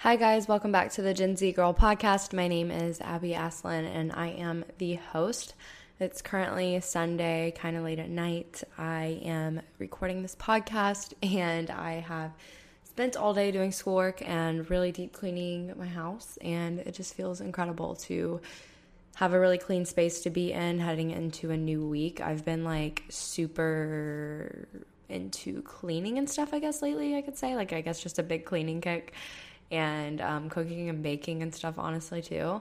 Hi guys, welcome back to the Gen Z Girl podcast. My name is Abby Aslan and I am the host. It's currently Sunday, kind of late at night. I am recording this podcast and I have spent all day doing schoolwork and really deep cleaning my house. And it just feels incredible to have a really clean space to be in heading into a new week. I've been like super into cleaning and stuff, I guess, lately, I could say. Like, I guess just a big cleaning kick and um, cooking and baking and stuff, honestly, too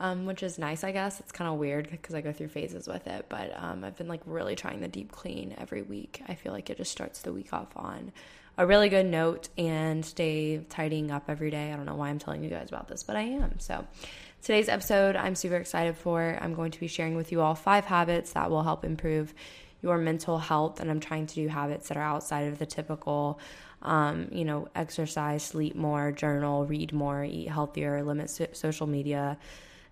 um, which is nice, I guess. It's kind of weird because I go through phases with it, but um, I've been like really trying the deep clean every week. I feel like it just starts the week off on a really good note and stay tidying up every day. I don't know why I'm telling you guys about this, but I am. So, today's episode I'm super excited for. I'm going to be sharing with you all five habits that will help improve your mental health, and I'm trying to do habits that are outside of the typical. Um, you know, exercise, sleep more, journal, read more, eat healthier, limit so- social media,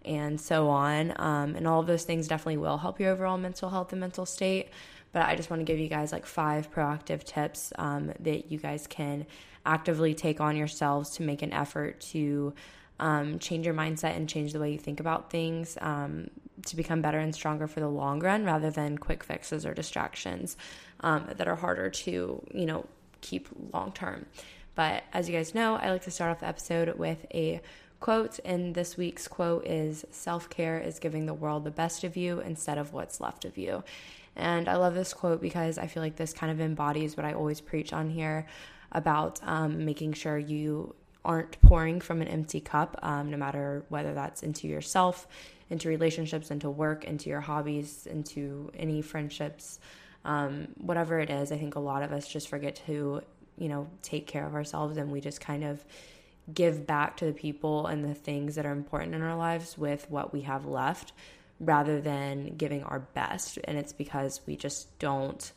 and so on. Um, and all of those things definitely will help your overall mental health and mental state. But I just want to give you guys like five proactive tips um, that you guys can actively take on yourselves to make an effort to um, change your mindset and change the way you think about things um, to become better and stronger for the long run rather than quick fixes or distractions um, that are harder to, you know, keep long term. But as you guys know, I like to start off the episode with a quote, and this week's quote is Self care is giving the world the best of you instead of what's left of you. And I love this quote because I feel like this kind of embodies what I always preach on here about um, making sure you aren't pouring from an empty cup, um, no matter whether that's into yourself, into relationships, into work, into your hobbies, into any friendships, um, whatever it is. I think a lot of us just forget to, you know, take care of ourselves and we just kind of give back to the people and the things that are important in our lives with what we have left rather than giving our best. And it's because we just don't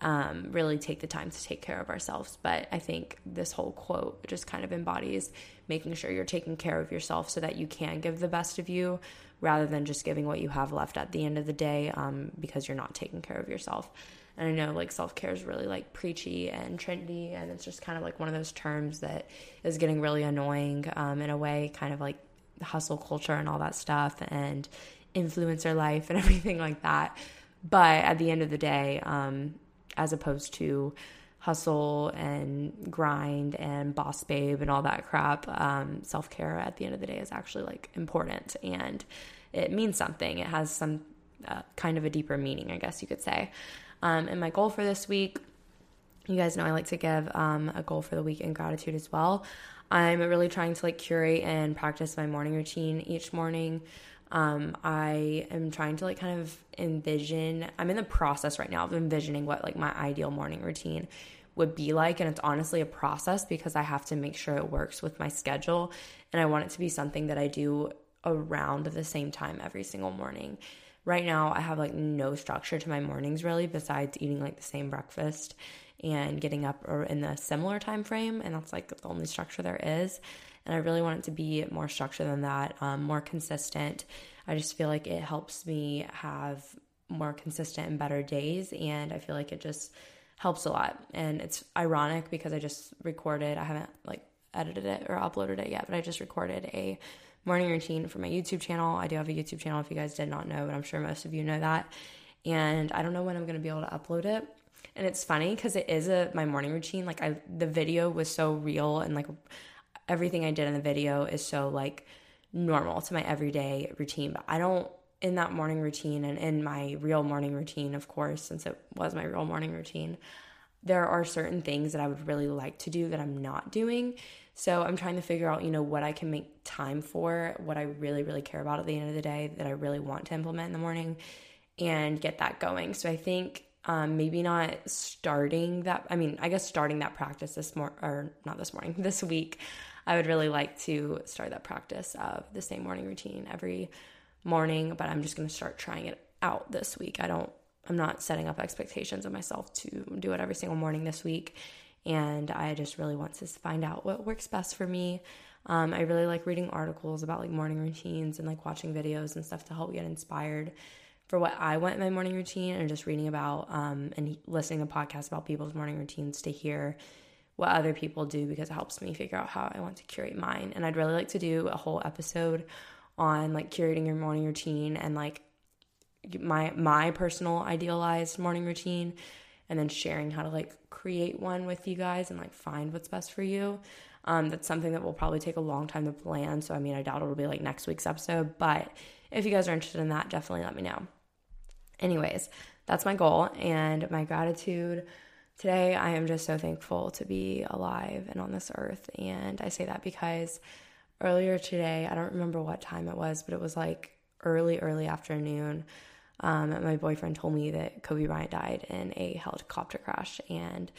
um, really take the time to take care of ourselves. But I think this whole quote just kind of embodies making sure you're taking care of yourself so that you can give the best of you rather than just giving what you have left at the end of the day um, because you're not taking care of yourself. And I know like self care is really like preachy and trendy, and it's just kind of like one of those terms that is getting really annoying um, in a way, kind of like hustle culture and all that stuff, and influencer life and everything like that. But at the end of the day, um, as opposed to hustle and grind and boss babe and all that crap, um, self care at the end of the day is actually like important and it means something. It has some uh, kind of a deeper meaning, I guess you could say. Um, and my goal for this week, you guys know I like to give um, a goal for the week in gratitude as well. I'm really trying to like curate and practice my morning routine each morning. Um, I am trying to like kind of envision, I'm in the process right now of envisioning what like my ideal morning routine would be like. And it's honestly a process because I have to make sure it works with my schedule. And I want it to be something that I do around the same time every single morning right now I have like no structure to my mornings really besides eating like the same breakfast and getting up or in the similar time frame and that's like the only structure there is and I really want it to be more structured than that, um, more consistent. I just feel like it helps me have more consistent and better days and I feel like it just helps a lot. And it's ironic because I just recorded, I haven't like edited it or uploaded it yet, but I just recorded a morning routine for my YouTube channel. I do have a YouTube channel if you guys did not know, but I'm sure most of you know that. And I don't know when I'm going to be able to upload it. And it's funny because it is a my morning routine. Like I the video was so real and like everything I did in the video is so like normal to my everyday routine. But I don't in that morning routine and in my real morning routine, of course, since it was my real morning routine, there are certain things that I would really like to do that I'm not doing. So I'm trying to figure out, you know, what I can make time for, what I really, really care about at the end of the day that I really want to implement in the morning and get that going. So I think um, maybe not starting that, I mean, I guess starting that practice this morning, or not this morning, this week. I would really like to start that practice of the same morning routine every morning, but I'm just going to start trying it out this week. I don't I'm not setting up expectations of myself to do it every single morning this week. And I just really want to find out what works best for me. Um, I really like reading articles about like morning routines and like watching videos and stuff to help get inspired for what I want in my morning routine and just reading about um, and listening to podcasts about people's morning routines to hear what other people do because it helps me figure out how I want to curate mine. And I'd really like to do a whole episode on like curating your morning routine and like my my personal idealized morning routine and then sharing how to like create one with you guys and like find what's best for you. Um, that's something that will probably take a long time to plan. So, I mean, I doubt it'll be like next week's episode, but if you guys are interested in that, definitely let me know. Anyways, that's my goal and my gratitude. Today, I am just so thankful to be alive and on this earth. And I say that because earlier today, I don't remember what time it was, but it was like early, early afternoon. Um, my boyfriend told me that Kobe Bryant died in a helicopter crash, and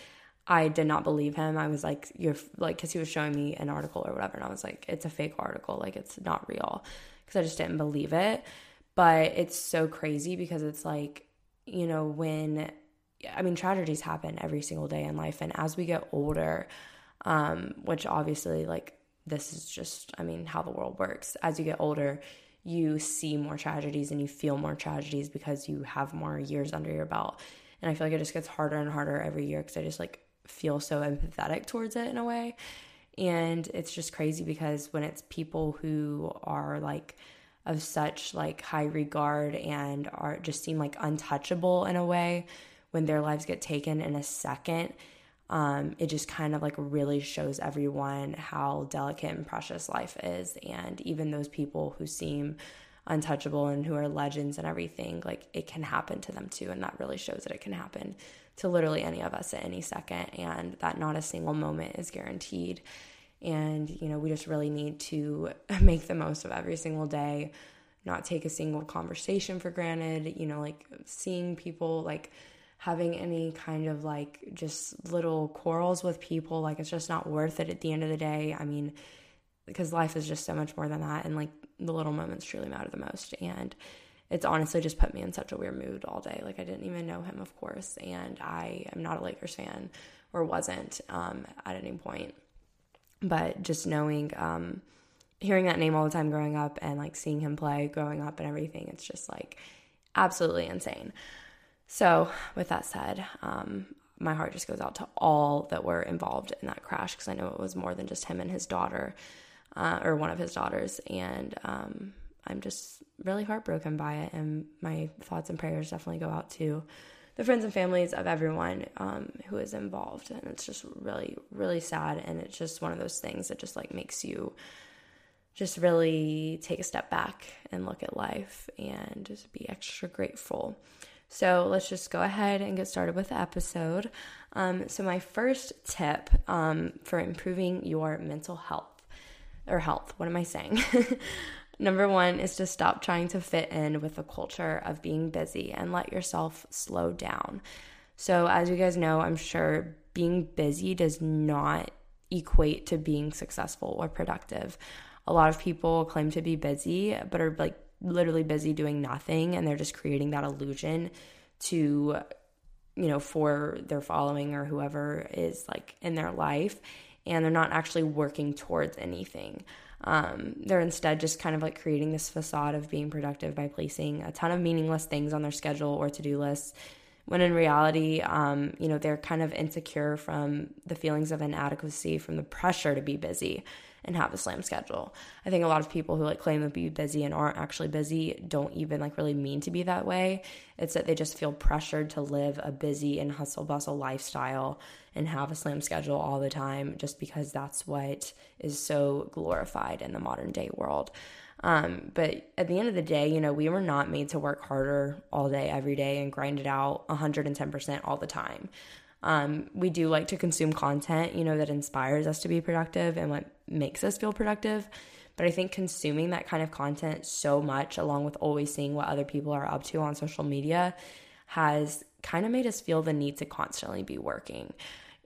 I did not believe him. I was like, "You're like," because he was showing me an article or whatever, and I was like, "It's a fake article, like it's not real," because I just didn't believe it. But it's so crazy because it's like, you know, when I mean, tragedies happen every single day in life, and as we get older, um, which obviously, like, this is just, I mean, how the world works. As you get older, you see more tragedies and you feel more tragedies because you have more years under your belt. And I feel like it just gets harder and harder every year because I just like feel so empathetic towards it in a way. And it's just crazy because when it's people who are like of such like high regard and are just seem like untouchable in a way, when their lives get taken in a second, um, it just kind of like really shows everyone how delicate and precious life is. And even those people who seem untouchable and who are legends and everything, like it can happen to them too. And that really shows that it can happen to literally any of us at any second, and that not a single moment is guaranteed. And, you know, we just really need to make the most of every single day, not take a single conversation for granted, you know, like seeing people like having any kind of like just little quarrels with people. Like it's just not worth it at the end of the day. I mean, because life is just so much more than that. And like the little moments truly matter the most. And it's honestly just put me in such a weird mood all day. Like I didn't even know him, of course. And I am not a Lakers fan or wasn't um, at any point. But just knowing, um, hearing that name all the time growing up and like seeing him play growing up and everything, it's just like absolutely insane. So, with that said, um, my heart just goes out to all that were involved in that crash because I know it was more than just him and his daughter, uh, or one of his daughters. And um, I'm just really heartbroken by it. And my thoughts and prayers definitely go out to the friends and families of everyone um, who is involved. And it's just really, really sad. And it's just one of those things that just like makes you just really take a step back and look at life and just be extra grateful. So let's just go ahead and get started with the episode. Um, so, my first tip um, for improving your mental health or health, what am I saying? Number one is to stop trying to fit in with the culture of being busy and let yourself slow down. So, as you guys know, I'm sure being busy does not equate to being successful or productive. A lot of people claim to be busy, but are like literally busy doing nothing and they're just creating that illusion to you know for their following or whoever is like in their life and they're not actually working towards anything. Um, they're instead just kind of like creating this facade of being productive by placing a ton of meaningless things on their schedule or to-do lists when in reality um, you know they're kind of insecure from the feelings of inadequacy from the pressure to be busy and have a slam schedule. I think a lot of people who like claim to be busy and aren't actually busy don't even like really mean to be that way. It's that they just feel pressured to live a busy and hustle bustle lifestyle and have a slam schedule all the time just because that's what is so glorified in the modern day world. Um, but at the end of the day, you know, we were not made to work harder all day, every day, and grind it out 110% all the time. Um, we do like to consume content, you know, that inspires us to be productive and what makes us feel productive. But I think consuming that kind of content so much, along with always seeing what other people are up to on social media, has kind of made us feel the need to constantly be working.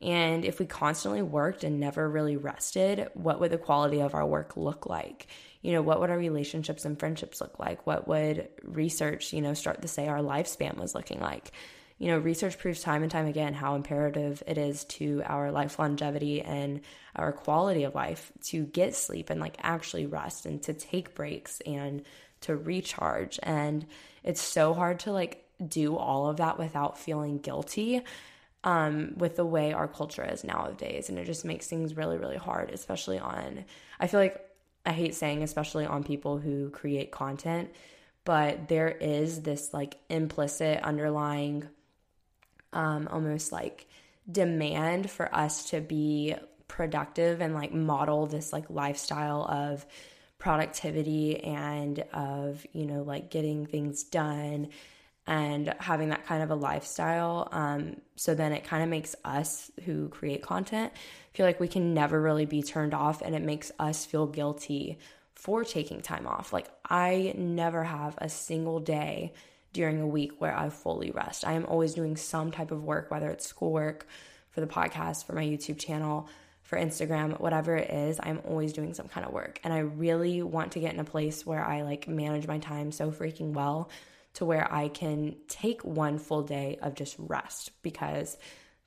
And if we constantly worked and never really rested, what would the quality of our work look like? You know, what would our relationships and friendships look like? What would research, you know, start to say our lifespan was looking like? You know, research proves time and time again how imperative it is to our life longevity and our quality of life to get sleep and like actually rest and to take breaks and to recharge. And it's so hard to like do all of that without feeling guilty um, with the way our culture is nowadays. And it just makes things really, really hard, especially on, I feel like I hate saying, especially on people who create content, but there is this like implicit underlying, um, almost like demand for us to be productive and like model this like lifestyle of productivity and of, you know, like getting things done and having that kind of a lifestyle. Um, so then it kind of makes us who create content feel like we can never really be turned off, and it makes us feel guilty for taking time off. Like, I never have a single day during a week where I fully rest. I am always doing some type of work, whether it's schoolwork for the podcast, for my YouTube channel, for Instagram, whatever it is, I'm always doing some kind of work. And I really want to get in a place where I like manage my time so freaking well to where I can take one full day of just rest because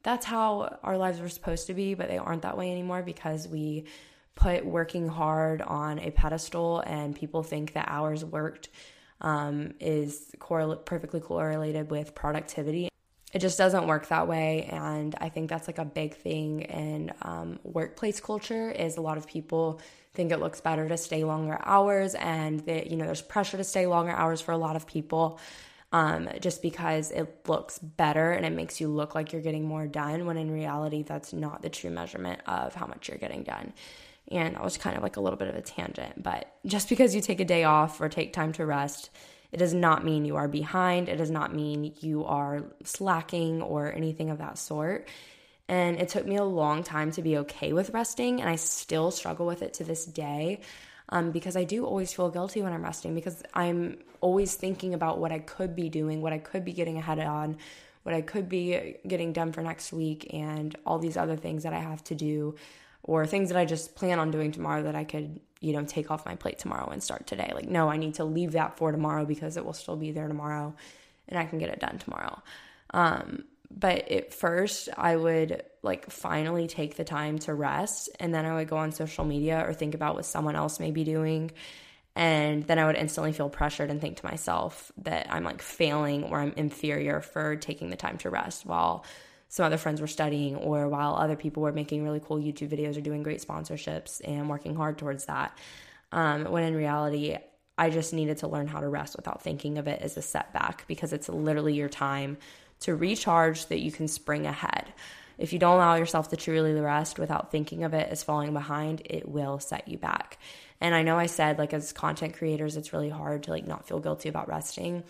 that's how our lives were supposed to be, but they aren't that way anymore because we put working hard on a pedestal and people think that hours worked um, is correl- perfectly correlated with productivity. It just doesn't work that way, and I think that's like a big thing in um, workplace culture. Is a lot of people think it looks better to stay longer hours and that you know there's pressure to stay longer hours for a lot of people um, just because it looks better and it makes you look like you're getting more done when in reality that's not the true measurement of how much you're getting done and i was kind of like a little bit of a tangent but just because you take a day off or take time to rest it does not mean you are behind it does not mean you are slacking or anything of that sort and it took me a long time to be okay with resting. And I still struggle with it to this day um, because I do always feel guilty when I'm resting because I'm always thinking about what I could be doing, what I could be getting ahead on, what I could be getting done for next week, and all these other things that I have to do or things that I just plan on doing tomorrow that I could, you know, take off my plate tomorrow and start today. Like, no, I need to leave that for tomorrow because it will still be there tomorrow and I can get it done tomorrow. Um, but at first I would like finally take the time to rest and then I would go on social media or think about what someone else may be doing and then I would instantly feel pressured and think to myself that I'm like failing or I'm inferior for taking the time to rest while some other friends were studying or while other people were making really cool YouTube videos or doing great sponsorships and working hard towards that. Um, when in reality, I just needed to learn how to rest without thinking of it as a setback because it's literally your time to recharge that you can spring ahead. If you don't allow yourself to truly rest without thinking of it as falling behind, it will set you back. And I know I said like as content creators, it's really hard to like not feel guilty about resting.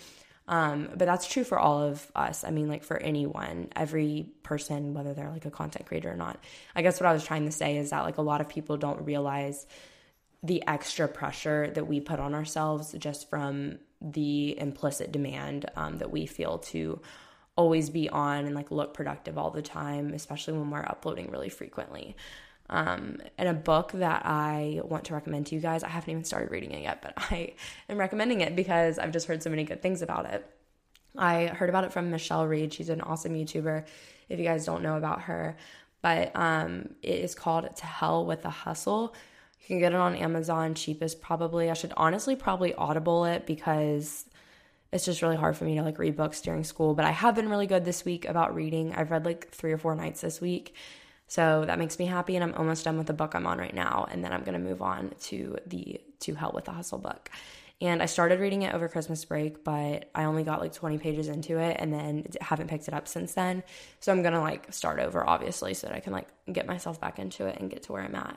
Um, but that's true for all of us. I mean, like for anyone, every person, whether they're like a content creator or not. I guess what I was trying to say is that like a lot of people don't realize the extra pressure that we put on ourselves just from the implicit demand um, that we feel to always be on and like look productive all the time, especially when we're uploading really frequently. Um, and a book that I want to recommend to you guys, I haven't even started reading it yet, but I am recommending it because I've just heard so many good things about it. I heard about it from Michelle Reed. She's an awesome YouTuber. If you guys don't know about her, but um, it is called To Hell with the Hustle. You can get it on Amazon, cheapest probably. I should honestly probably audible it because it's just really hard for me to like read books during school, but I have been really good this week about reading. I've read like three or four nights this week. So that makes me happy and I'm almost done with the book I'm on right now and then I'm going to move on to the To Hell with the Hustle book. And I started reading it over Christmas break, but I only got like 20 pages into it and then haven't picked it up since then. So I'm going to like start over obviously so that I can like get myself back into it and get to where I'm at.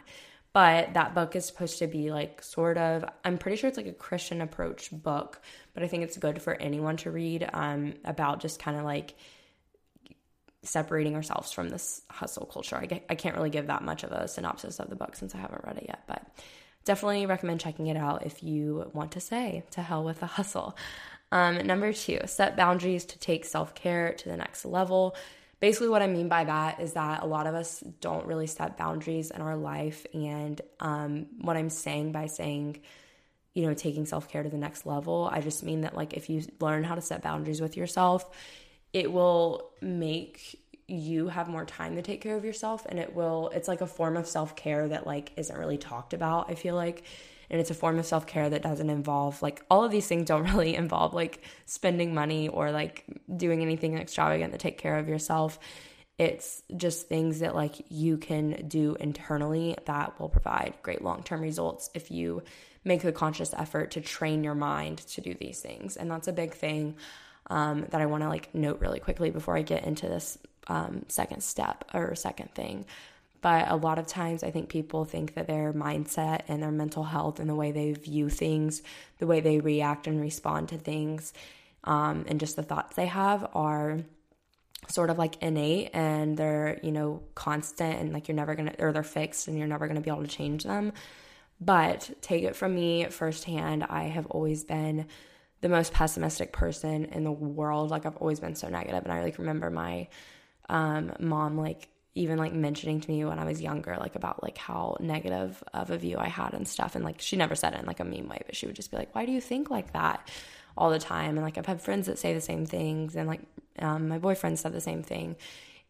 But that book is supposed to be like sort of, I'm pretty sure it's like a Christian approach book, but I think it's good for anyone to read um, about just kind of like separating ourselves from this hustle culture. I, I can't really give that much of a synopsis of the book since I haven't read it yet, but definitely recommend checking it out if you want to say to hell with the hustle. Um, number two, set boundaries to take self care to the next level basically, what I mean by that is that a lot of us don't really set boundaries in our life. And um, what I'm saying by saying, you know, taking self care to the next level, I just mean that, like, if you learn how to set boundaries with yourself, it will make you have more time to take care of yourself and it will it's like a form of self-care that like isn't really talked about i feel like. And it's a form of self-care that doesn't involve like all of these things don't really involve like spending money or like doing anything extravagant to take care of yourself. It's just things that like you can do internally that will provide great long-term results if you make the conscious effort to train your mind to do these things. And that's a big thing um, that i want to like note really quickly before i get into this um, second step or second thing. But a lot of times, I think people think that their mindset and their mental health and the way they view things, the way they react and respond to things, um, and just the thoughts they have are sort of like innate and they're, you know, constant and like you're never gonna, or they're fixed and you're never gonna be able to change them. But take it from me firsthand, I have always been the most pessimistic person in the world. Like I've always been so negative, and I like remember my um, mom like even like mentioning to me when I was younger, like about like how negative of a view I had and stuff. And like she never said it in like a mean way, but she would just be like, "Why do you think like that?" all the time. And like I've had friends that say the same things, and like um, my boyfriend said the same thing,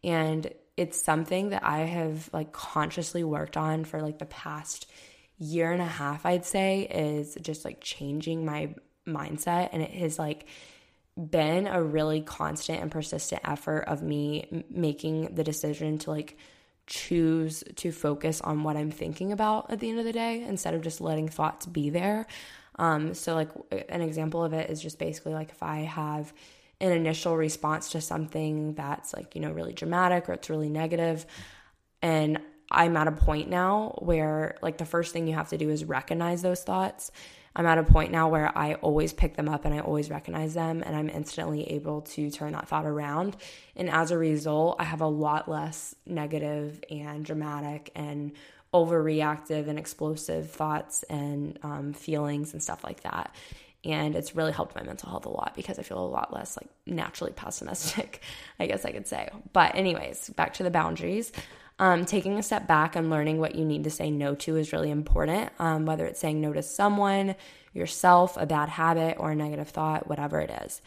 and it's something that I have like consciously worked on for like the past year and a half. I'd say is just like changing my mindset, and it has like been a really constant and persistent effort of me making the decision to like choose to focus on what I'm thinking about at the end of the day instead of just letting thoughts be there. Um, so, like, an example of it is just basically like if I have an initial response to something that's like, you know, really dramatic or it's really negative, and I'm at a point now where like the first thing you have to do is recognize those thoughts I'm at a point now where I always pick them up and I always recognize them and I'm instantly able to turn that thought around. And as a result, I have a lot less negative and dramatic and overreactive and explosive thoughts and um, feelings and stuff like that. And it's really helped my mental health a lot because I feel a lot less like naturally pessimistic, I guess I could say. But, anyways, back to the boundaries. Um, taking a step back and learning what you need to say no to is really important, um, whether it's saying no to someone, yourself, a bad habit, or a negative thought, whatever it is.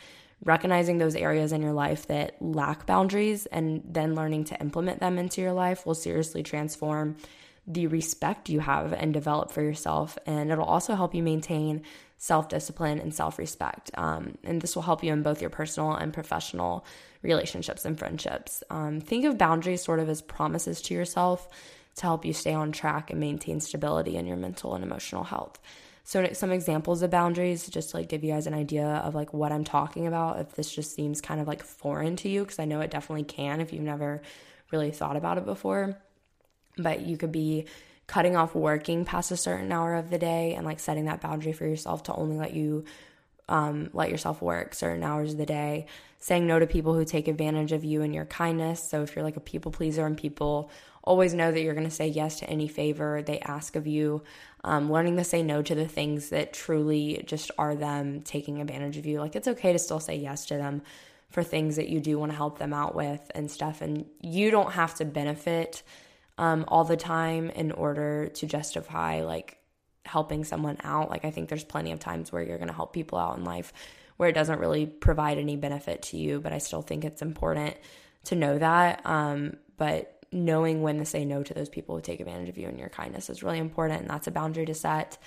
Recognizing those areas in your life that lack boundaries and then learning to implement them into your life will seriously transform the respect you have and develop for yourself. And it'll also help you maintain self discipline and self respect. Um, and this will help you in both your personal and professional relationships and friendships. Um, think of boundaries sort of as promises to yourself to help you stay on track and maintain stability in your mental and emotional health. So some examples of boundaries, just to like give you guys an idea of like what I'm talking about. If this just seems kind of like foreign to you, because I know it definitely can if you've never really thought about it before. But you could be cutting off working past a certain hour of the day and like setting that boundary for yourself to only let you um, let yourself work certain hours of the day saying no to people who take advantage of you and your kindness. So if you're like a people pleaser and people always know that you're going to say yes to any favor they ask of you, um, learning to say no to the things that truly just are them taking advantage of you. Like it's okay to still say yes to them for things that you do want to help them out with and stuff. And you don't have to benefit um, all the time in order to justify like helping someone out. Like I think there's plenty of times where you're going to help people out in life where it doesn't really provide any benefit to you. But I still think it's important to know that. Um, but knowing when to say no to those people who take advantage of you and your kindness is really important. And that's a boundary to set.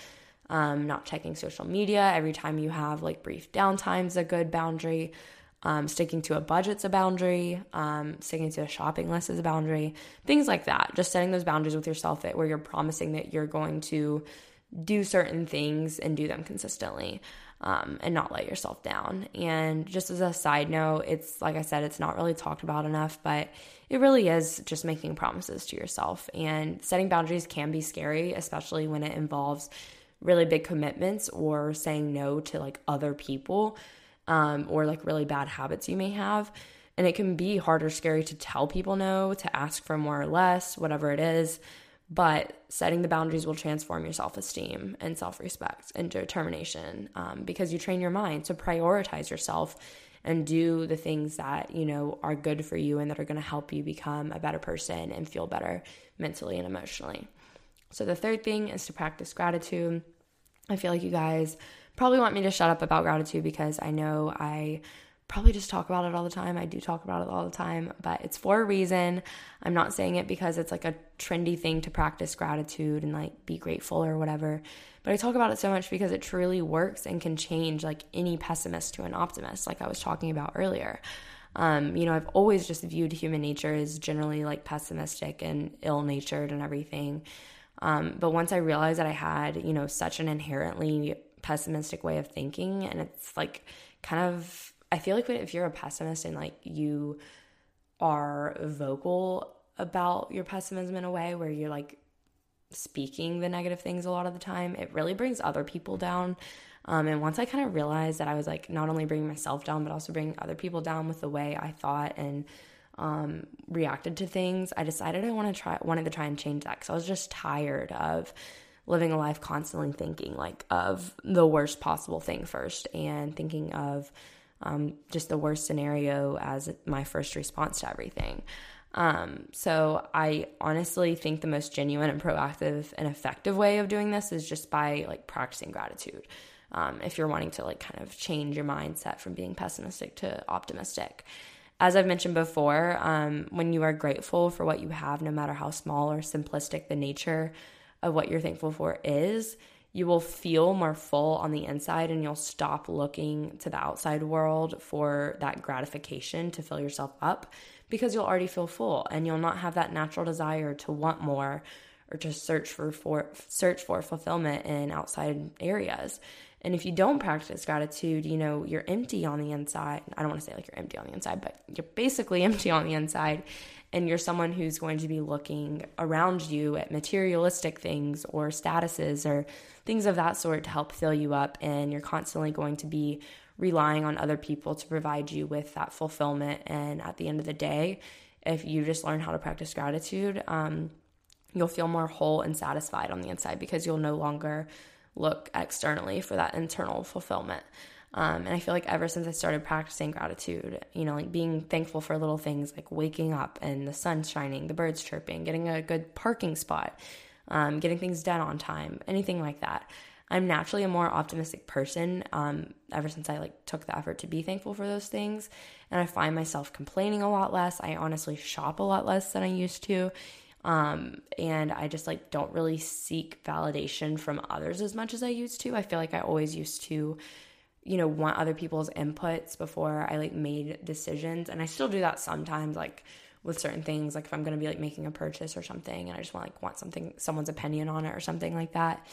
Um, not checking social media every time you have like brief downtime is a good boundary. Um, sticking to a budget's a boundary. Um, sticking to a shopping list is a boundary. Things like that. Just setting those boundaries with yourself where you're promising that you're going to do certain things and do them consistently um, and not let yourself down. And just as a side note, it's like I said, it's not really talked about enough, but it really is just making promises to yourself. And setting boundaries can be scary, especially when it involves really big commitments or saying no to like other people um, or like really bad habits you may have. And it can be hard or scary to tell people no, to ask for more or less, whatever it is. but setting the boundaries will transform your self esteem and self respect and determination um, because you train your mind to prioritize yourself and do the things that you know are good for you and that are going to help you become a better person and feel better mentally and emotionally. So the third thing is to practice gratitude. I feel like you guys probably want me to shut up about gratitude because I know I probably just talk about it all the time. I do talk about it all the time, but it's for a reason. I'm not saying it because it's like a trendy thing to practice gratitude and like be grateful or whatever. But I talk about it so much because it truly works and can change like any pessimist to an optimist, like I was talking about earlier. Um, you know, I've always just viewed human nature as generally like pessimistic and ill natured and everything. Um, but once I realized that I had, you know, such an inherently pessimistic way of thinking, and it's like kind of I feel like if you're a pessimist and like you are vocal about your pessimism in a way where you're like speaking the negative things a lot of the time, it really brings other people down. Um, and once I kind of realized that I was like not only bringing myself down, but also bringing other people down with the way I thought and um, reacted to things, I decided I want to try wanted to try and change that because I was just tired of living a life constantly thinking like of the worst possible thing first and thinking of um, just the worst scenario as my first response to everything. Um, so I honestly think the most genuine and proactive and effective way of doing this is just by like practicing gratitude. Um, if you're wanting to like kind of change your mindset from being pessimistic to optimistic. As I've mentioned before, um, when you are grateful for what you have, no matter how small or simplistic the nature of what you're thankful for is, you will feel more full on the inside and you'll stop looking to the outside world for that gratification to fill yourself up because you'll already feel full and you'll not have that natural desire to want more or to search for, for search for fulfillment in outside areas. And if you don't practice gratitude, you know, you're empty on the inside. I don't want to say like you're empty on the inside, but you're basically empty on the inside and you're someone who's going to be looking around you at materialistic things or statuses or things of that sort to help fill you up, and you're constantly going to be relying on other people to provide you with that fulfillment. And at the end of the day, if you just learn how to practice gratitude, um, you'll feel more whole and satisfied on the inside because you'll no longer look externally for that internal fulfillment. Um, and I feel like ever since I started practicing gratitude, you know, like being thankful for little things like waking up and the sun shining, the birds chirping, getting a good parking spot, um, getting things done on time, anything like that. I'm naturally a more optimistic person um, ever since I like took the effort to be thankful for those things. And I find myself complaining a lot less. I honestly shop a lot less than I used to. Um, and I just like don't really seek validation from others as much as I used to. I feel like I always used to you know want other people's inputs before i like made decisions. And i still do that sometimes like with certain things like if i'm going to be like making a purchase or something and i just want like want something someone's opinion on it or something like that.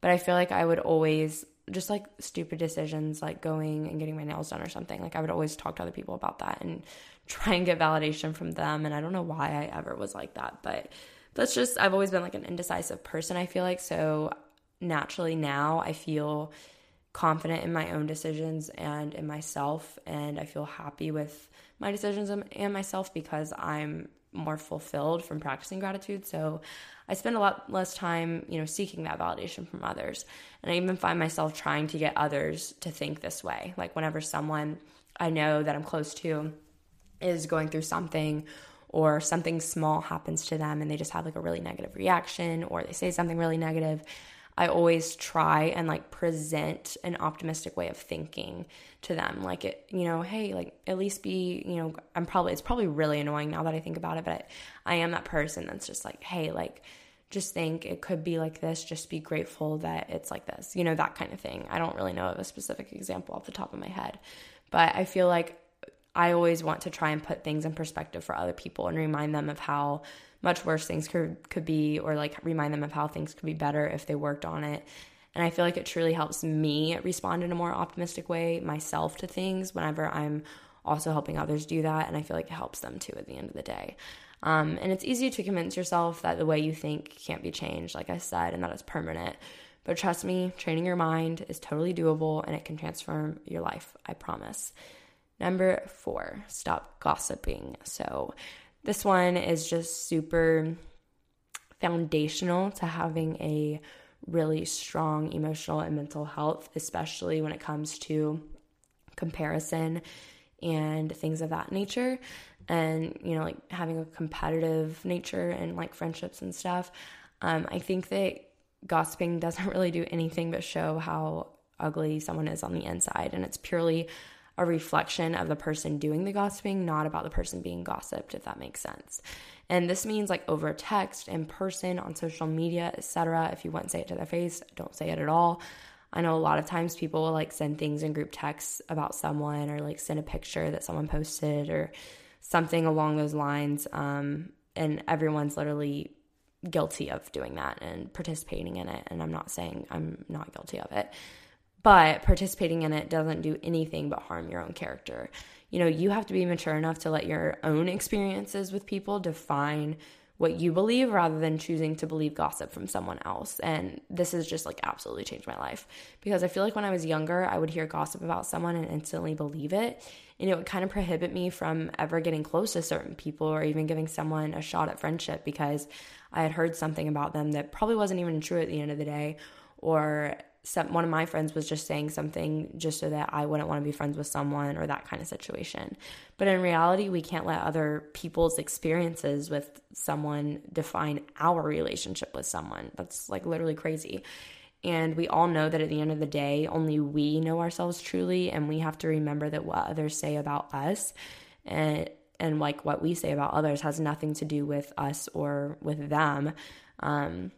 But i feel like i would always just like stupid decisions like going and getting my nails done or something like i would always talk to other people about that and try and get validation from them. And i don't know why i ever was like that but that's just i've always been like an indecisive person i feel like. So naturally now i feel confident in my own decisions and in myself and I feel happy with my decisions and myself because I'm more fulfilled from practicing gratitude. So I spend a lot less time, you know, seeking that validation from others. And I even find myself trying to get others to think this way. Like whenever someone I know that I'm close to is going through something or something small happens to them and they just have like a really negative reaction or they say something really negative, I always try and like present an optimistic way of thinking to them. Like it, you know, hey, like at least be, you know, I'm probably, it's probably really annoying now that I think about it, but I, I am that person that's just like, hey, like, just think it could be like this. Just be grateful that it's like this, you know, that kind of thing. I don't really know of a specific example off the top of my head, but I feel like I always want to try and put things in perspective for other people and remind them of how much worse things could could be or like remind them of how things could be better if they worked on it. And I feel like it truly helps me respond in a more optimistic way myself to things whenever I'm also helping others do that. And I feel like it helps them too at the end of the day. Um, and it's easy to convince yourself that the way you think can't be changed, like I said, and that it's permanent. But trust me, training your mind is totally doable and it can transform your life, I promise. Number four, stop gossiping. So, this one is just super foundational to having a really strong emotional and mental health, especially when it comes to comparison and things of that nature. And, you know, like having a competitive nature and like friendships and stuff. Um, I think that gossiping doesn't really do anything but show how ugly someone is on the inside. And it's purely a reflection of the person doing the gossiping, not about the person being gossiped, if that makes sense. And this means like over text, in person, on social media, etc. If you wouldn't say it to their face, don't say it at all. I know a lot of times people will like send things in group texts about someone or like send a picture that someone posted or something along those lines. Um, and everyone's literally guilty of doing that and participating in it. And I'm not saying I'm not guilty of it, but participating in it doesn't do anything but harm your own character you know, you have to be mature enough to let your own experiences with people define what you believe rather than choosing to believe gossip from someone else. And this has just like absolutely changed my life because I feel like when I was younger, I would hear gossip about someone and instantly believe it. And it would kind of prohibit me from ever getting close to certain people or even giving someone a shot at friendship because I had heard something about them that probably wasn't even true at the end of the day or some, one of my friends was just saying something just so that I wouldn't want to be friends with someone or that kind of situation. But in reality, we can't let other people's experiences with someone define our relationship with someone. That's like literally crazy. And we all know that at the end of the day, only we know ourselves truly. And we have to remember that what others say about us and, and like what we say about others has nothing to do with us or with them. Um,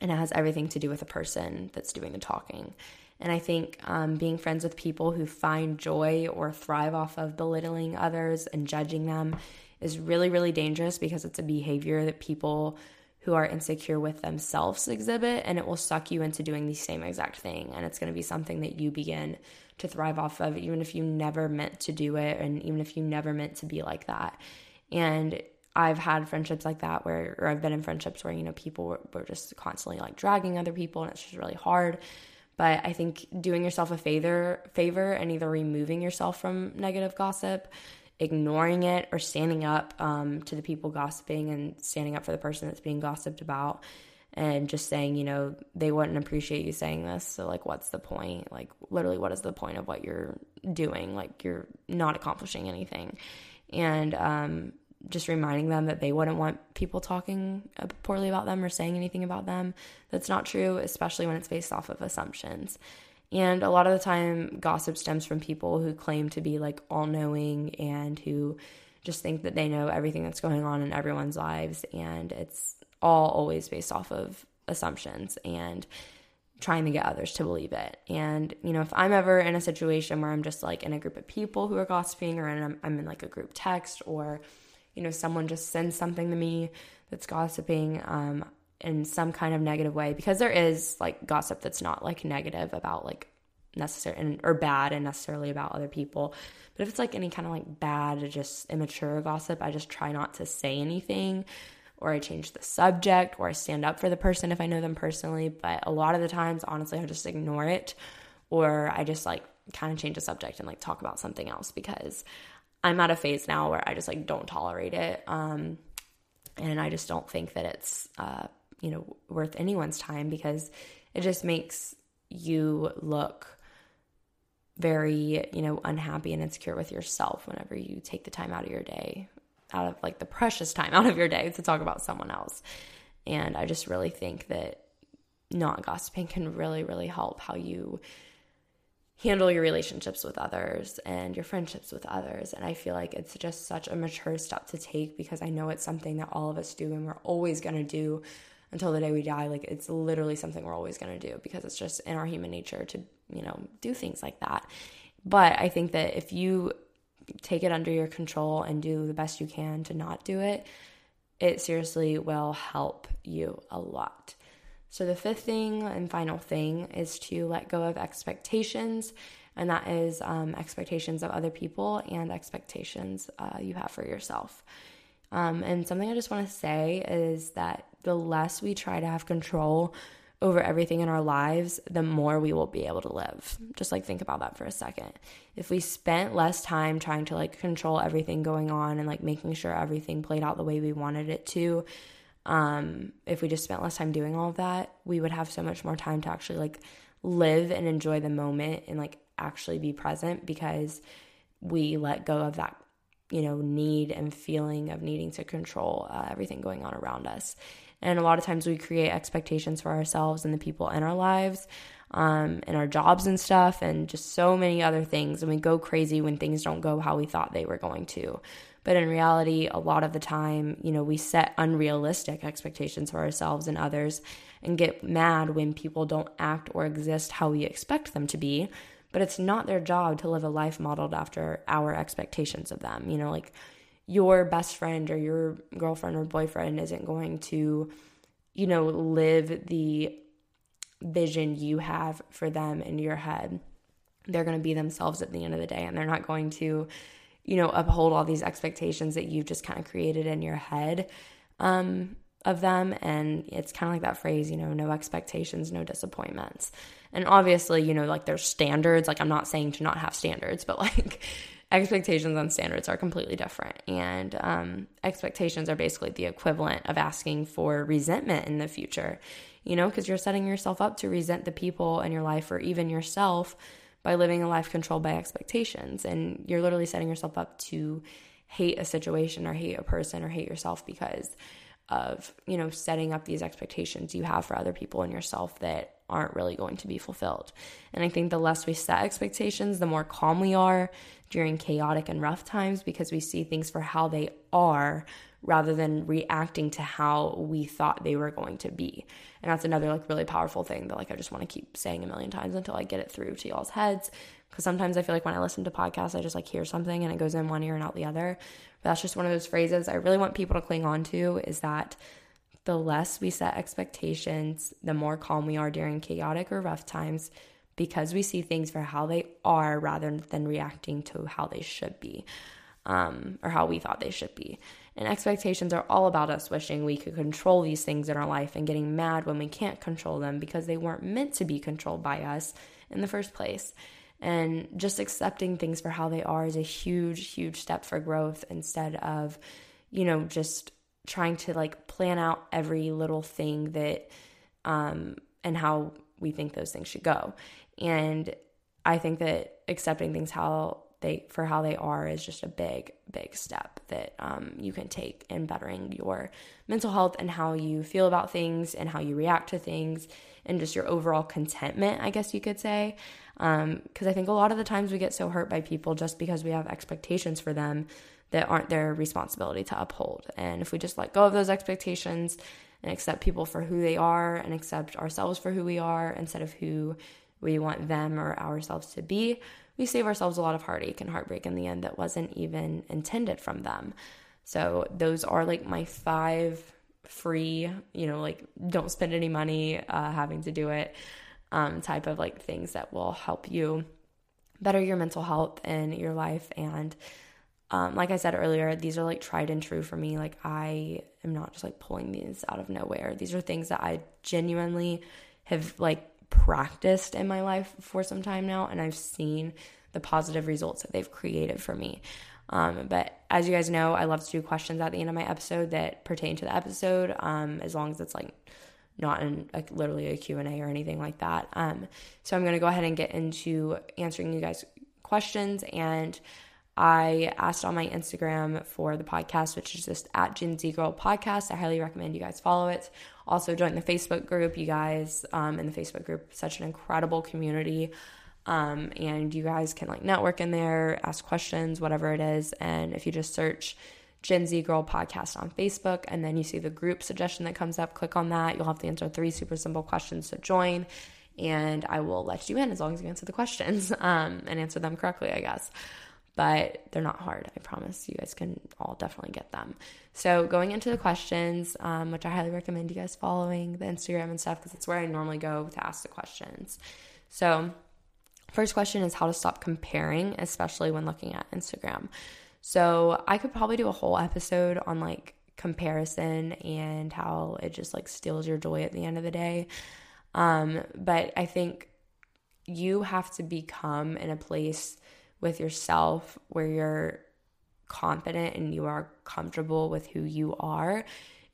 and it has everything to do with the person that's doing the talking. And I think um, being friends with people who find joy or thrive off of belittling others and judging them is really, really dangerous because it's a behavior that people who are insecure with themselves exhibit and it will suck you into doing the same exact thing. And it's going to be something that you begin to thrive off of, even if you never meant to do it and even if you never meant to be like that. And I've had friendships like that where, or I've been in friendships where, you know, people were, were just constantly like dragging other people and it's just really hard. But I think doing yourself a favor, favor and either removing yourself from negative gossip, ignoring it, or standing up um, to the people gossiping and standing up for the person that's being gossiped about and just saying, you know, they wouldn't appreciate you saying this. So, like, what's the point? Like, literally, what is the point of what you're doing? Like, you're not accomplishing anything. And um, just reminding them that they wouldn't want people talking poorly about them or saying anything about them that's not true, especially when it's based off of assumptions. And a lot of the time, gossip stems from people who claim to be like all knowing and who just think that they know everything that's going on in everyone's lives. And it's all always based off of assumptions and trying to get others to believe it. And, you know, if I'm ever in a situation where I'm just like in a group of people who are gossiping or in, I'm in like a group text or you know, someone just sends something to me that's gossiping um, in some kind of negative way, because there is like gossip that's not like negative about like necessary or bad and necessarily about other people. But if it's like any kind of like bad, just immature gossip, I just try not to say anything or I change the subject or I stand up for the person if I know them personally. But a lot of the times, honestly, I just ignore it or I just like kind of change the subject and like talk about something else because I'm at a phase now where I just like don't tolerate it. Um, and I just don't think that it's, uh, you know, worth anyone's time because it just makes you look very, you know, unhappy and insecure with yourself whenever you take the time out of your day, out of like the precious time out of your day to talk about someone else. And I just really think that not gossiping can really, really help how you handle your relationships with others and your friendships with others. And I feel like it's just such a mature step to take because I know it's something that all of us do and we're always going to do until the day we die. Like it's literally something we're always going to do because it's just in our human nature to, you know, do things like that. But I think that if you take it under your control and do the best you can to not do it, it seriously will help you a lot. So, the fifth thing and final thing is to let go of expectations, and that is um, expectations of other people and expectations uh, you have for yourself. Um, and something I just want to say is that the less we try to have control over everything in our lives, the more we will be able to live. Just like think about that for a second. If we spent less time trying to like control everything going on and like making sure everything played out the way we wanted it to, um, if we just spent less time doing all of that, we would have so much more time to actually like live and enjoy the moment and like actually be present because we let go of that you know need and feeling of needing to control uh, everything going on around us. And a lot of times we create expectations for ourselves and the people in our lives um, and our jobs and stuff and just so many other things and we go crazy when things don't go how we thought they were going to but in reality a lot of the time you know we set unrealistic expectations for ourselves and others and get mad when people don't act or exist how we expect them to be but it's not their job to live a life modeled after our expectations of them. You know, like your best friend or your girlfriend or boyfriend isn't going to, you know, live the vision you have for them in your head. They're going to be themselves at the end of the day and they're not going to, you know, uphold all these expectations that you've just kind of created in your head. Um, of them. And it's kind of like that phrase, you know, no expectations, no disappointments. And obviously, you know, like there's standards. Like I'm not saying to not have standards, but like expectations and standards are completely different. And um, expectations are basically the equivalent of asking for resentment in the future, you know, because you're setting yourself up to resent the people in your life or even yourself by living a life controlled by expectations. And you're literally setting yourself up to hate a situation or hate a person or hate yourself because of, you know, setting up these expectations you have for other people and yourself that aren't really going to be fulfilled. And I think the less we set expectations, the more calm we are during chaotic and rough times because we see things for how they are rather than reacting to how we thought they were going to be. And that's another like really powerful thing that like I just want to keep saying a million times until I get it through to y'all's heads because sometimes I feel like when I listen to podcasts I just like hear something and it goes in one ear and out the other. But that's just one of those phrases I really want people to cling on to is that the less we set expectations, the more calm we are during chaotic or rough times because we see things for how they are rather than reacting to how they should be um, or how we thought they should be. And expectations are all about us wishing we could control these things in our life and getting mad when we can't control them because they weren't meant to be controlled by us in the first place. And just accepting things for how they are is a huge, huge step for growth instead of, you know, just trying to like plan out every little thing that um and how we think those things should go. And I think that accepting things how they for how they are is just a big big step that um, you can take in bettering your mental health and how you feel about things and how you react to things and just your overall contentment i guess you could say because um, i think a lot of the times we get so hurt by people just because we have expectations for them that aren't their responsibility to uphold. And if we just let go of those expectations and accept people for who they are and accept ourselves for who we are instead of who we want them or ourselves to be, we save ourselves a lot of heartache and heartbreak in the end that wasn't even intended from them. So, those are like my five free, you know, like don't spend any money uh, having to do it um, type of like things that will help you better your mental health and your life and um, like I said earlier, these are like tried and true for me. Like I am not just like pulling these out of nowhere. These are things that I genuinely have like practiced in my life for some time now, and I've seen the positive results that they've created for me. Um, but as you guys know, I love to do questions at the end of my episode that pertain to the episode, um, as long as it's like not in like literally a Q&A or anything like that. Um, so I'm going to go ahead and get into answering you guys questions and I asked on my Instagram for the podcast, which is just at Gen Z Girl Podcast. I highly recommend you guys follow it. Also, join the Facebook group. You guys um, in the Facebook group, such an incredible community. Um, and you guys can like network in there, ask questions, whatever it is. And if you just search Gen Z Girl Podcast on Facebook and then you see the group suggestion that comes up, click on that. You'll have to answer three super simple questions to join. And I will let you in as long as you answer the questions um, and answer them correctly, I guess but they're not hard. I promise you guys can all definitely get them. So, going into the questions, um, which I highly recommend you guys following the Instagram and stuff because it's where I normally go to ask the questions. So, first question is how to stop comparing, especially when looking at Instagram. So, I could probably do a whole episode on like comparison and how it just like steals your joy at the end of the day. Um, but I think you have to become in a place with yourself where you're confident and you are comfortable with who you are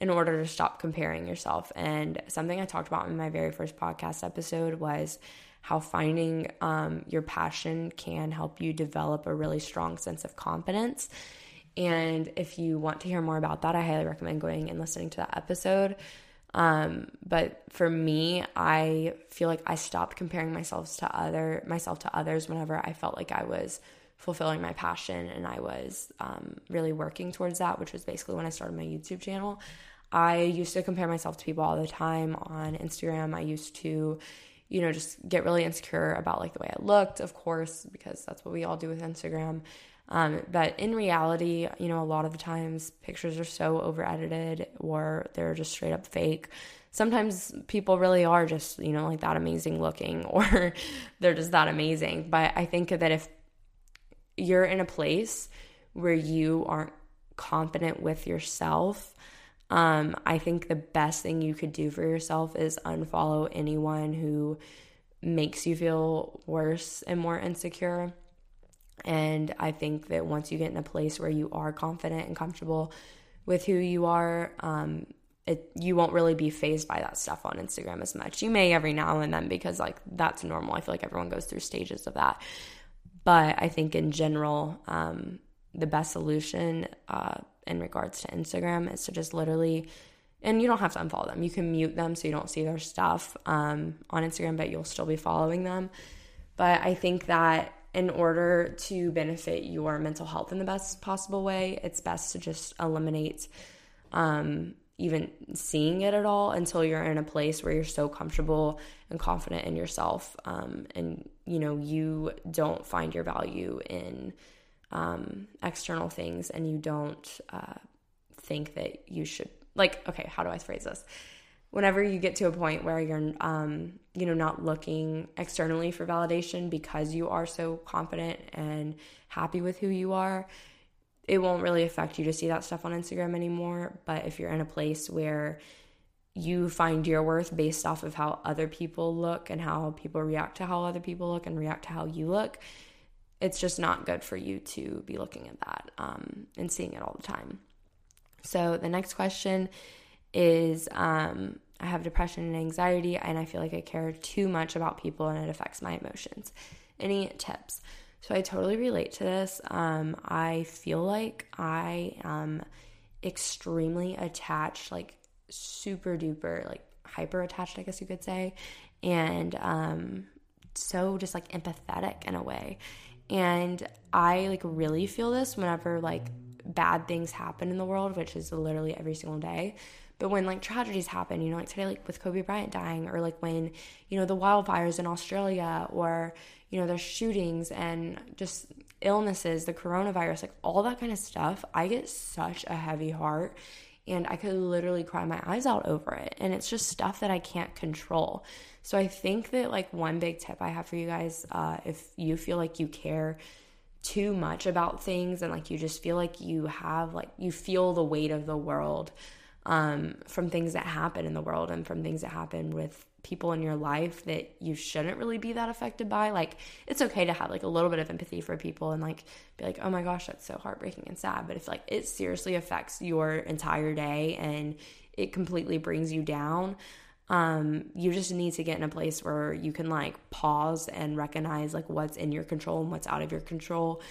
in order to stop comparing yourself. And something I talked about in my very first podcast episode was how finding um, your passion can help you develop a really strong sense of confidence. And if you want to hear more about that, I highly recommend going and listening to that episode. Um, but for me, I feel like I stopped comparing myself to other myself to others whenever I felt like I was fulfilling my passion and I was um, really working towards that, which was basically when I started my YouTube channel. I used to compare myself to people all the time on Instagram. I used to, you know, just get really insecure about like the way I looked, of course, because that's what we all do with Instagram. Um, but in reality, you know, a lot of the times pictures are so over edited or they're just straight up fake. Sometimes people really are just, you know, like that amazing looking or they're just that amazing. But I think that if you're in a place where you aren't confident with yourself, um, I think the best thing you could do for yourself is unfollow anyone who makes you feel worse and more insecure. And I think that once you get in a place where you are confident and comfortable with who you are, um, it, you won't really be fazed by that stuff on Instagram as much. You may every now and then because like that's normal. I feel like everyone goes through stages of that. But I think in general, um, the best solution uh, in regards to Instagram is to just literally, and you don't have to unfollow them. You can mute them so you don't see their stuff um, on Instagram, but you'll still be following them. But I think that in order to benefit your mental health in the best possible way, it's best to just eliminate um, even seeing it at all until you're in a place where you're so comfortable and confident in yourself um, and you know you don't find your value in um, external things and you don't uh, think that you should like okay how do i phrase this? Whenever you get to a point where you're um, you know not looking externally for validation because you are so confident and happy with who you are it won't really affect you to see that stuff on instagram anymore but if you're in a place where you find your worth based off of how other people look and how people react to how other people look and react to how you look it's just not good for you to be looking at that um, and seeing it all the time so the next question is um, I have depression and anxiety, and I feel like I care too much about people and it affects my emotions. Any tips? So I totally relate to this. Um, I feel like I am extremely attached, like super duper, like hyper attached, I guess you could say, and um, so just like empathetic in a way. And I like really feel this whenever like bad things happen in the world, which is literally every single day. But when like tragedies happen, you know, like today, like with Kobe Bryant dying, or like when, you know, the wildfires in Australia, or, you know, there's shootings and just illnesses, the coronavirus, like all that kind of stuff, I get such a heavy heart and I could literally cry my eyes out over it. And it's just stuff that I can't control. So I think that like one big tip I have for you guys, uh, if you feel like you care too much about things and like you just feel like you have like you feel the weight of the world um, from things that happen in the world and from things that happen with people in your life that you shouldn't really be that affected by. Like it's okay to have like a little bit of empathy for people and like be like oh my gosh that's so heartbreaking and sad. But if like it seriously affects your entire day and it completely brings you down um you just need to get in a place where you can like pause and recognize like what's in your control and what's out of your control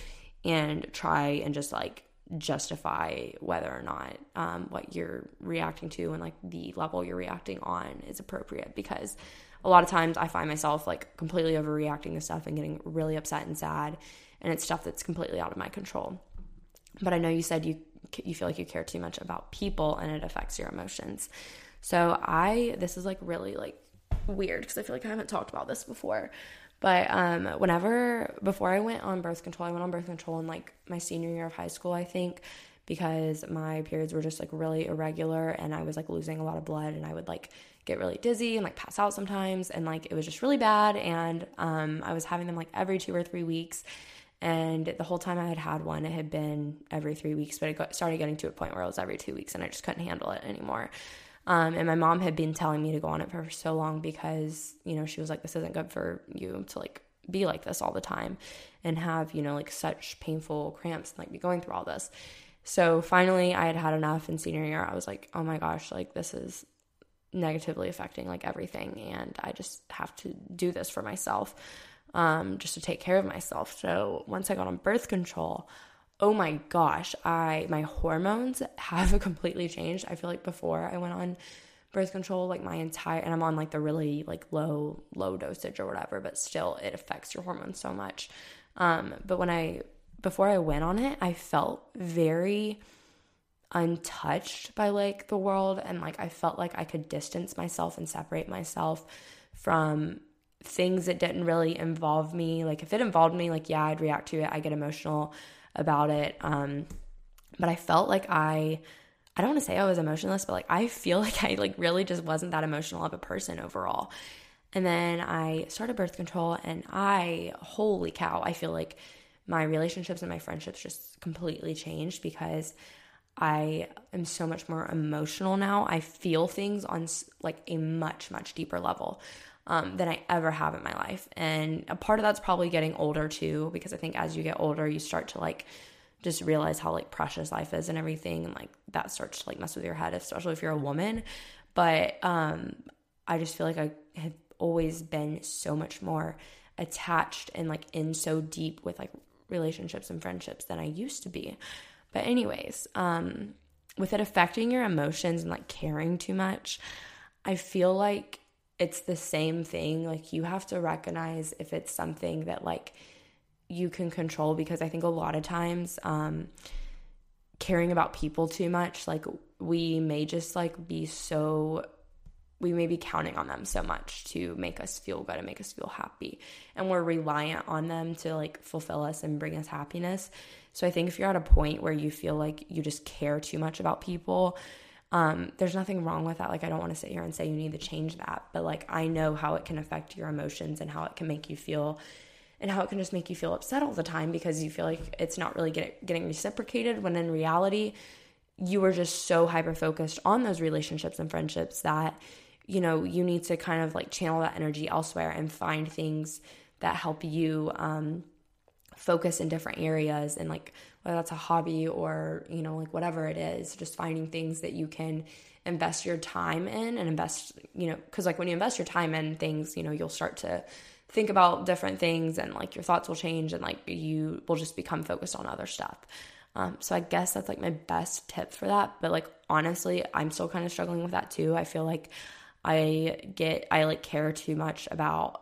and try and just like justify whether or not um, what you're reacting to and like the level you're reacting on is appropriate because a lot of times I find myself like completely overreacting to stuff and getting really upset and sad and it's stuff that's completely out of my control. But I know you said you you feel like you care too much about people and it affects your emotions. So I this is like really like weird because I feel like I haven't talked about this before. But um, whenever before I went on birth control, I went on birth control in like my senior year of high school, I think, because my periods were just like really irregular and I was like losing a lot of blood and I would like get really dizzy and like pass out sometimes and like it was just really bad and um, I was having them like every two or three weeks. And the whole time I had had one, it had been every three weeks, but it got, started getting to a point where it was every two weeks and I just couldn't handle it anymore. Um, and my mom had been telling me to go on it for so long because, you know, she was like, this isn't good for you to like be like this all the time and have, you know, like such painful cramps and like be going through all this. So finally, I had had enough in senior year. I was like, oh my gosh, like this is negatively affecting like everything, and I just have to do this for myself, um, just to take care of myself. So once I got on birth control, oh my gosh, I my hormones have completely changed. I feel like before I went on birth control like my entire and I'm on like the really like low low dosage or whatever, but still it affects your hormones so much. Um, but when I before I went on it, I felt very untouched by like the world and like I felt like I could distance myself and separate myself from things that didn't really involve me. Like if it involved me, like yeah, I'd react to it. I get emotional about it. Um, but I felt like I I don't want to say I was emotionless, but like I feel like I like really just wasn't that emotional of a person overall. And then I started birth control and I holy cow, I feel like my relationships and my friendships just completely changed because I am so much more emotional now. I feel things on like a much much deeper level um, than I ever have in my life, and a part of that's probably getting older too, because I think as you get older, you start to like just realize how like precious life is and everything, and like that starts to like mess with your head, especially if you're a woman. But um, I just feel like I have always been so much more attached and like in so deep with like relationships and friendships than I used to be. But anyways, um with it affecting your emotions and like caring too much, I feel like it's the same thing. Like you have to recognize if it's something that like you can control because I think a lot of times um caring about people too much, like we may just like be so we may be counting on them so much to make us feel good and make us feel happy. And we're reliant on them to like fulfill us and bring us happiness. So I think if you're at a point where you feel like you just care too much about people, um, there's nothing wrong with that. Like, I don't want to sit here and say you need to change that, but like, I know how it can affect your emotions and how it can make you feel and how it can just make you feel upset all the time because you feel like it's not really get, getting reciprocated when in reality, you were just so hyper focused on those relationships and friendships that you know, you need to kind of like channel that energy elsewhere and find things that help you um, focus in different areas and like whether that's a hobby or, you know, like whatever it is, just finding things that you can invest your time in and invest, you know, because like when you invest your time in things, you know, you'll start to think about different things and like your thoughts will change and like you will just become focused on other stuff. Um, so I guess that's like my best tip for that. But like honestly, I'm still kind of struggling with that too. I feel like I get I like care too much about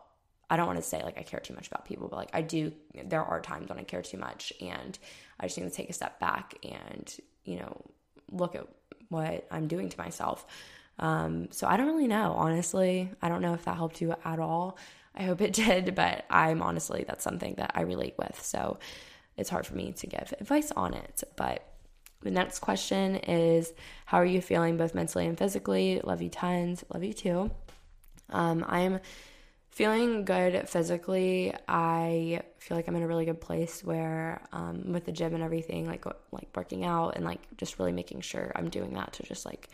I don't want to say like I care too much about people, but like I do there are times when I care too much and I just need to take a step back and, you know, look at what I'm doing to myself. Um, so I don't really know, honestly. I don't know if that helped you at all. I hope it did, but I'm honestly that's something that I relate with. So it's hard for me to give advice on it, but the next question is How are you feeling both mentally and physically? Love you tons. Love you too. Um, I'm feeling good physically. I feel like I'm in a really good place where, um, with the gym and everything, like like working out and like just really making sure I'm doing that to just like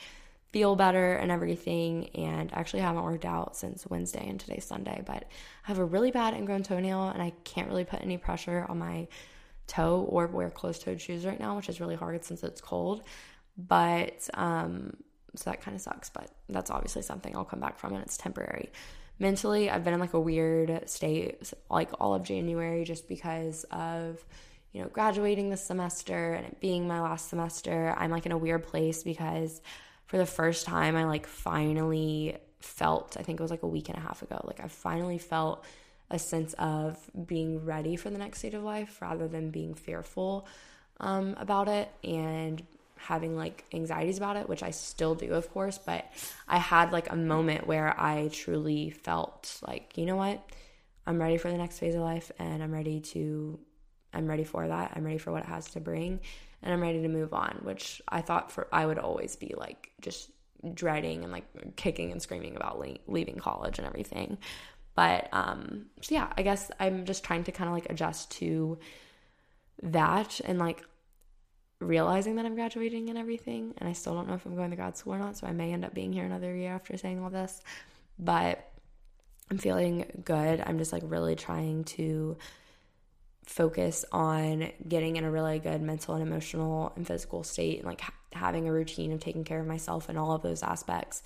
feel better and everything. And actually, haven't worked out since Wednesday and today's Sunday, but I have a really bad ingrown toenail and I can't really put any pressure on my toe or wear closed toed shoes right now, which is really hard since it's cold. But um, so that kind of sucks, but that's obviously something I'll come back from and it's temporary. Mentally, I've been in like a weird state like all of January just because of you know graduating this semester and it being my last semester. I'm like in a weird place because for the first time I like finally felt, I think it was like a week and a half ago, like I finally felt a sense of being ready for the next stage of life rather than being fearful um, about it and having like anxieties about it, which I still do, of course. But I had like a moment where I truly felt like, you know what? I'm ready for the next phase of life and I'm ready to, I'm ready for that. I'm ready for what it has to bring and I'm ready to move on, which I thought for, I would always be like just dreading and like kicking and screaming about le- leaving college and everything. But um, so yeah, I guess I'm just trying to kind of like adjust to that and like realizing that I'm graduating and everything. And I still don't know if I'm going to grad school or not. So I may end up being here another year after saying all this. But I'm feeling good. I'm just like really trying to focus on getting in a really good mental and emotional and physical state and like ha- having a routine of taking care of myself and all of those aspects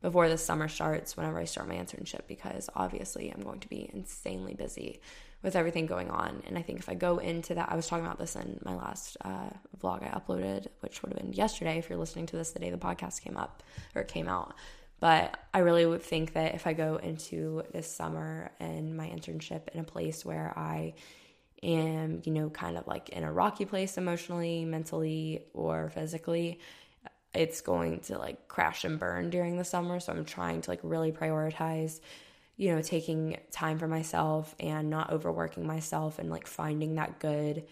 before the summer starts whenever I start my internship because obviously I'm going to be insanely busy with everything going on. And I think if I go into that, I was talking about this in my last uh, vlog I uploaded, which would have been yesterday if you're listening to this the day the podcast came up or came out. But I really would think that if I go into this summer and my internship in a place where I am, you know, kind of like in a rocky place emotionally, mentally, or physically, it's going to like crash and burn during the summer. So I'm trying to like really prioritize you know, taking time for myself and not overworking myself and like finding that good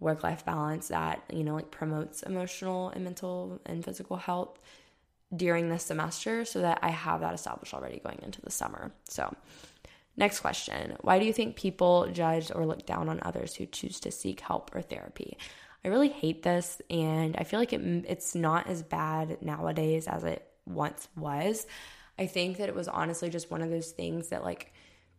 work life balance that, you know, like promotes emotional and mental and physical health during this semester so that I have that established already going into the summer. So, next question Why do you think people judge or look down on others who choose to seek help or therapy? I really hate this and I feel like it, it's not as bad nowadays as it once was. I think that it was honestly just one of those things that like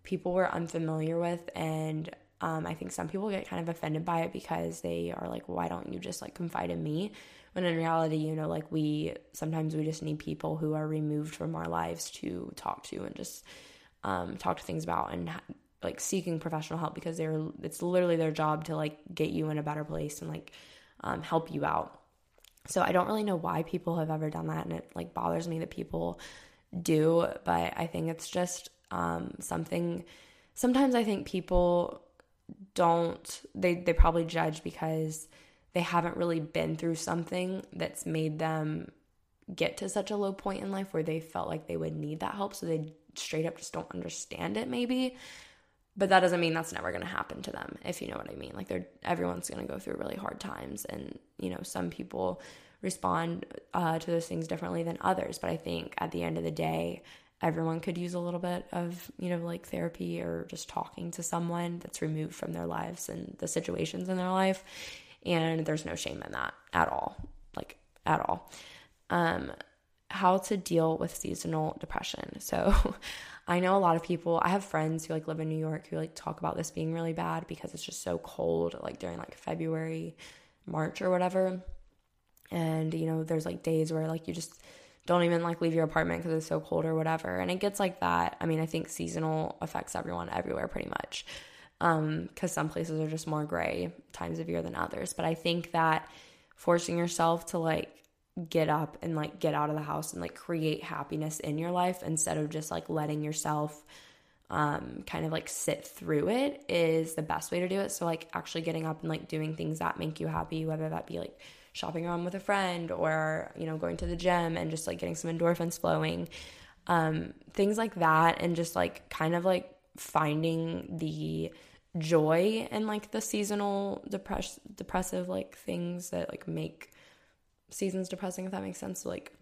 people were unfamiliar with and um, I think some people get kind of offended by it because they are like, why don't you just like confide in me? When in reality, you know, like we sometimes we just need people who are removed from our lives to talk to and just um, talk to things about and like seeking professional help because they're it's literally their job to like get you in a better place and like um, help you out. So I don't really know why people have ever done that, and it like bothers me that people do, but I think it's just um, something. Sometimes I think people don't they they probably judge because they haven't really been through something that's made them get to such a low point in life where they felt like they would need that help so they straight up just don't understand it maybe but that doesn't mean that's never going to happen to them if you know what i mean like they're everyone's going to go through really hard times and you know some people respond uh, to those things differently than others. But I think at the end of the day, everyone could use a little bit of, you know, like therapy or just talking to someone that's removed from their lives and the situations in their life. And there's no shame in that at all, like at all. Um, how to deal with seasonal depression. So I know a lot of people, I have friends who like live in New York who like talk about this being really bad because it's just so cold, like during like February, March or whatever and you know there's like days where like you just don't even like leave your apartment because it's so cold or whatever. And it gets like that. I mean i think seasonal affects everyone everywhere pretty much um because some places are just more gray times of year than others. But i think that forcing yourself to like get up and like get out of the house and like create happiness in your life instead of just like letting yourself um, kind of like sit through it is the best way to do it. So, like, actually getting up and like doing things that make you happy, whether that be like shopping around with a friend or you know going to the gym and just like getting some endorphins flowing. Um, things like that and just like kind of like finding the joy and like the seasonal depress depressive like things that like make seasons depressing if that makes sense. Like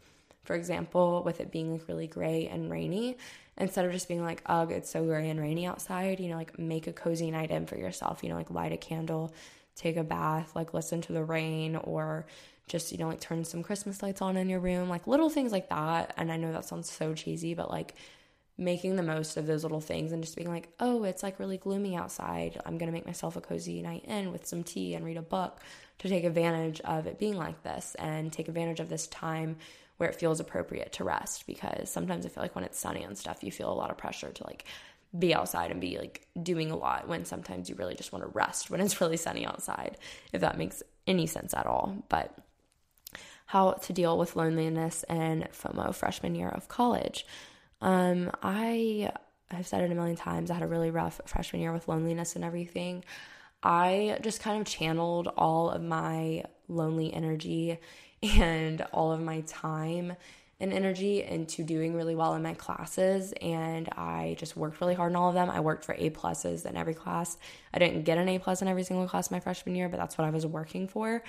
for example with it being like really gray and rainy instead of just being like ugh it's so gray and rainy outside you know like make a cozy night in for yourself you know like light a candle take a bath, like listen to the rain, or just, you know, like turn some Christmas lights on in your room, like little things like that. And I know that sounds so cheesy, but like making the most of those little things and just being like, oh, it's like really gloomy outside. I'm going to make myself a cozy night in with some tea and read a book to take advantage of it being like this and take advantage of this time where it feels appropriate to rest because sometimes I feel like when it's sunny and stuff, you feel a lot of pressure to like be outside and be like doing a lot when sometimes you really just want to rest when it's really sunny outside, if that makes any sense at all. But how to deal with loneliness and FOMO freshman year of college. Um, I have said it a million times. I had a really rough freshman year with loneliness and everything. I just kind of channeled all of my lonely energy and all of my time and energy into doing really well in my classes and I just worked really hard in all of them. I worked for A pluses in every class. I didn't get an A plus in every single class my freshman year, but that's what I was working for.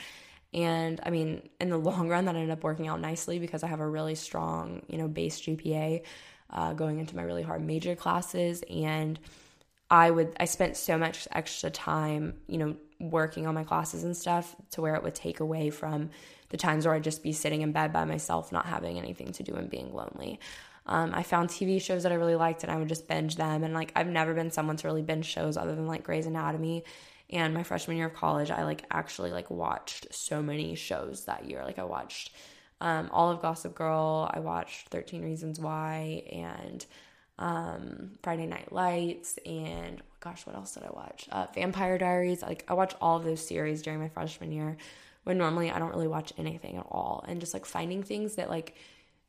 And I mean, in the long run, that ended up working out nicely because I have a really strong, you know, base GPA uh, going into my really hard major classes. And I would, I spent so much extra time, you know, working on my classes and stuff to where it would take away from the times where I'd just be sitting in bed by myself, not having anything to do and being lonely. Um, I found TV shows that I really liked and I would just binge them. And like, I've never been someone to really binge shows other than like Grey's Anatomy. And my freshman year of college, I like actually like watched so many shows that year. Like I watched um, all of Gossip Girl, I watched 13 Reasons Why, and um, Friday Night Lights, and gosh, what else did I watch? Uh, Vampire Diaries. Like I watched all of those series during my freshman year, when normally I don't really watch anything at all. And just like finding things that like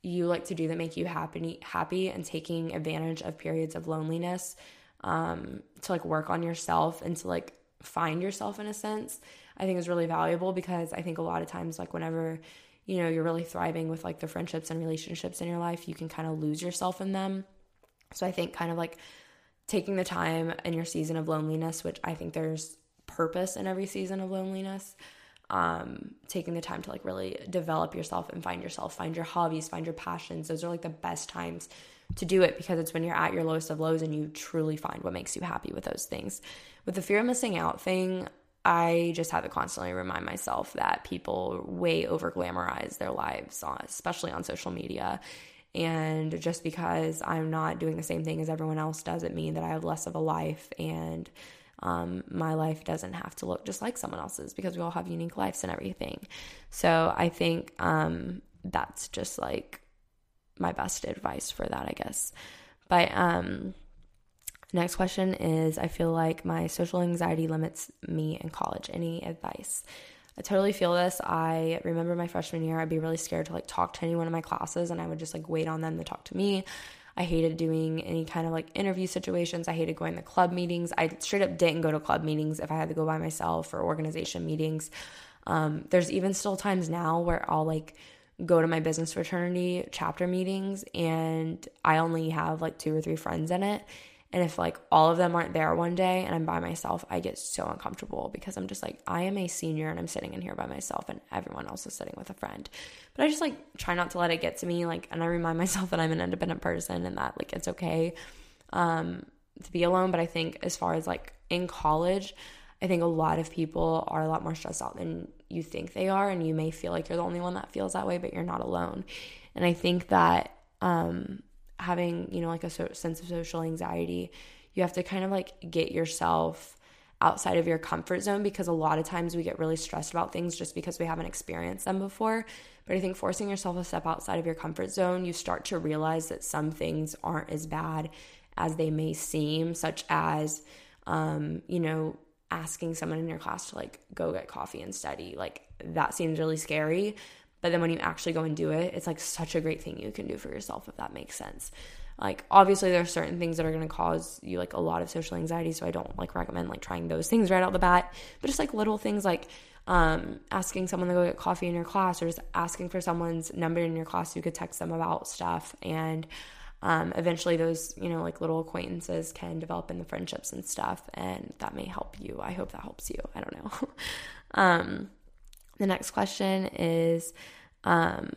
you like to do that make you happy, happy, and taking advantage of periods of loneliness um, to like work on yourself and to like find yourself in a sense. I think is really valuable because I think a lot of times like whenever you know you're really thriving with like the friendships and relationships in your life, you can kind of lose yourself in them so I think kind of like taking the time in your season of loneliness, which I think there's purpose in every season of loneliness. Um, taking the time to like really develop yourself and find yourself, find your hobbies, find your passions. Those are like the best times to do it because it's when you're at your lowest of lows and you truly find what makes you happy with those things. With the fear of missing out thing, I just have to constantly remind myself that people way over glamorize their lives, especially on social media. And just because I'm not doing the same thing as everyone else doesn't mean that I have less of a life and um, my life doesn't have to look just like someone else's because we all have unique lives and everything. So I think um, that's just like my best advice for that, I guess. But um, next question is I feel like my social anxiety limits me in college. Any advice? I totally feel this. I remember my freshman year, I'd be really scared to like talk to anyone in my classes and I would just like wait on them to talk to me. I hated doing any kind of like interview situations. I hated going to club meetings. I straight up didn't go to club meetings if I had to go by myself or organization meetings. Um, there's even still times now where I'll like go to my business fraternity chapter meetings and I only have like two or three friends in it. And if like all of them aren't there one day and I'm by myself, I get so uncomfortable because I'm just like, I am a senior and I'm sitting in here by myself and everyone else is sitting with a friend. But I just like try not to let it get to me. Like, and I remind myself that I'm an independent person and that like it's okay um, to be alone. But I think as far as like in college, I think a lot of people are a lot more stressed out than you think they are. And you may feel like you're the only one that feels that way, but you're not alone. And I think that, um, having, you know, like a so- sense of social anxiety, you have to kind of like get yourself outside of your comfort zone because a lot of times we get really stressed about things just because we haven't experienced them before. But I think forcing yourself a step outside of your comfort zone, you start to realize that some things aren't as bad as they may seem, such as, um, you know, asking someone in your class to like go get coffee and study. Like that seems really scary. But then when you actually go and do it, it's like such a great thing you can do for yourself, if that makes sense. Like obviously there are certain things that are going to cause you like a lot of social anxiety, so I don't like recommend like trying those things right out the bat. But just like little things like um, asking someone to go get coffee in your class, or just asking for someone's number in your class, so you could text them about stuff, and um, eventually those you know like little acquaintances can develop into friendships and stuff, and that may help you. I hope that helps you. I don't know. um, the next question is um,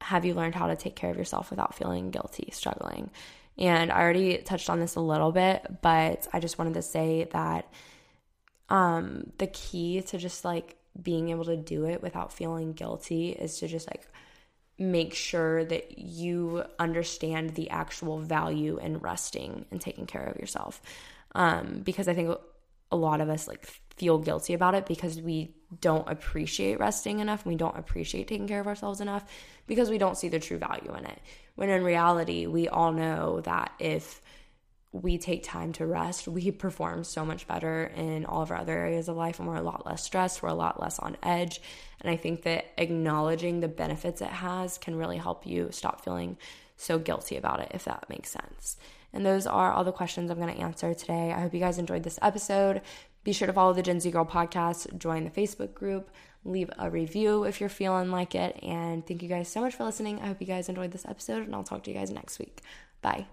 Have you learned how to take care of yourself without feeling guilty, struggling? And I already touched on this a little bit, but I just wanted to say that um, the key to just like being able to do it without feeling guilty is to just like make sure that you understand the actual value in resting and taking care of yourself. Um, because I think a lot of us like feel guilty about it because we don't appreciate resting enough. We don't appreciate taking care of ourselves enough because we don't see the true value in it. When in reality, we all know that if we take time to rest, we perform so much better in all of our other areas of life and we're a lot less stressed, we're a lot less on edge. And I think that acknowledging the benefits it has can really help you stop feeling so guilty about it, if that makes sense. And those are all the questions I'm going to answer today. I hope you guys enjoyed this episode. Be sure to follow the Gen Z Girl podcast, join the Facebook group, leave a review if you're feeling like it. And thank you guys so much for listening. I hope you guys enjoyed this episode, and I'll talk to you guys next week. Bye.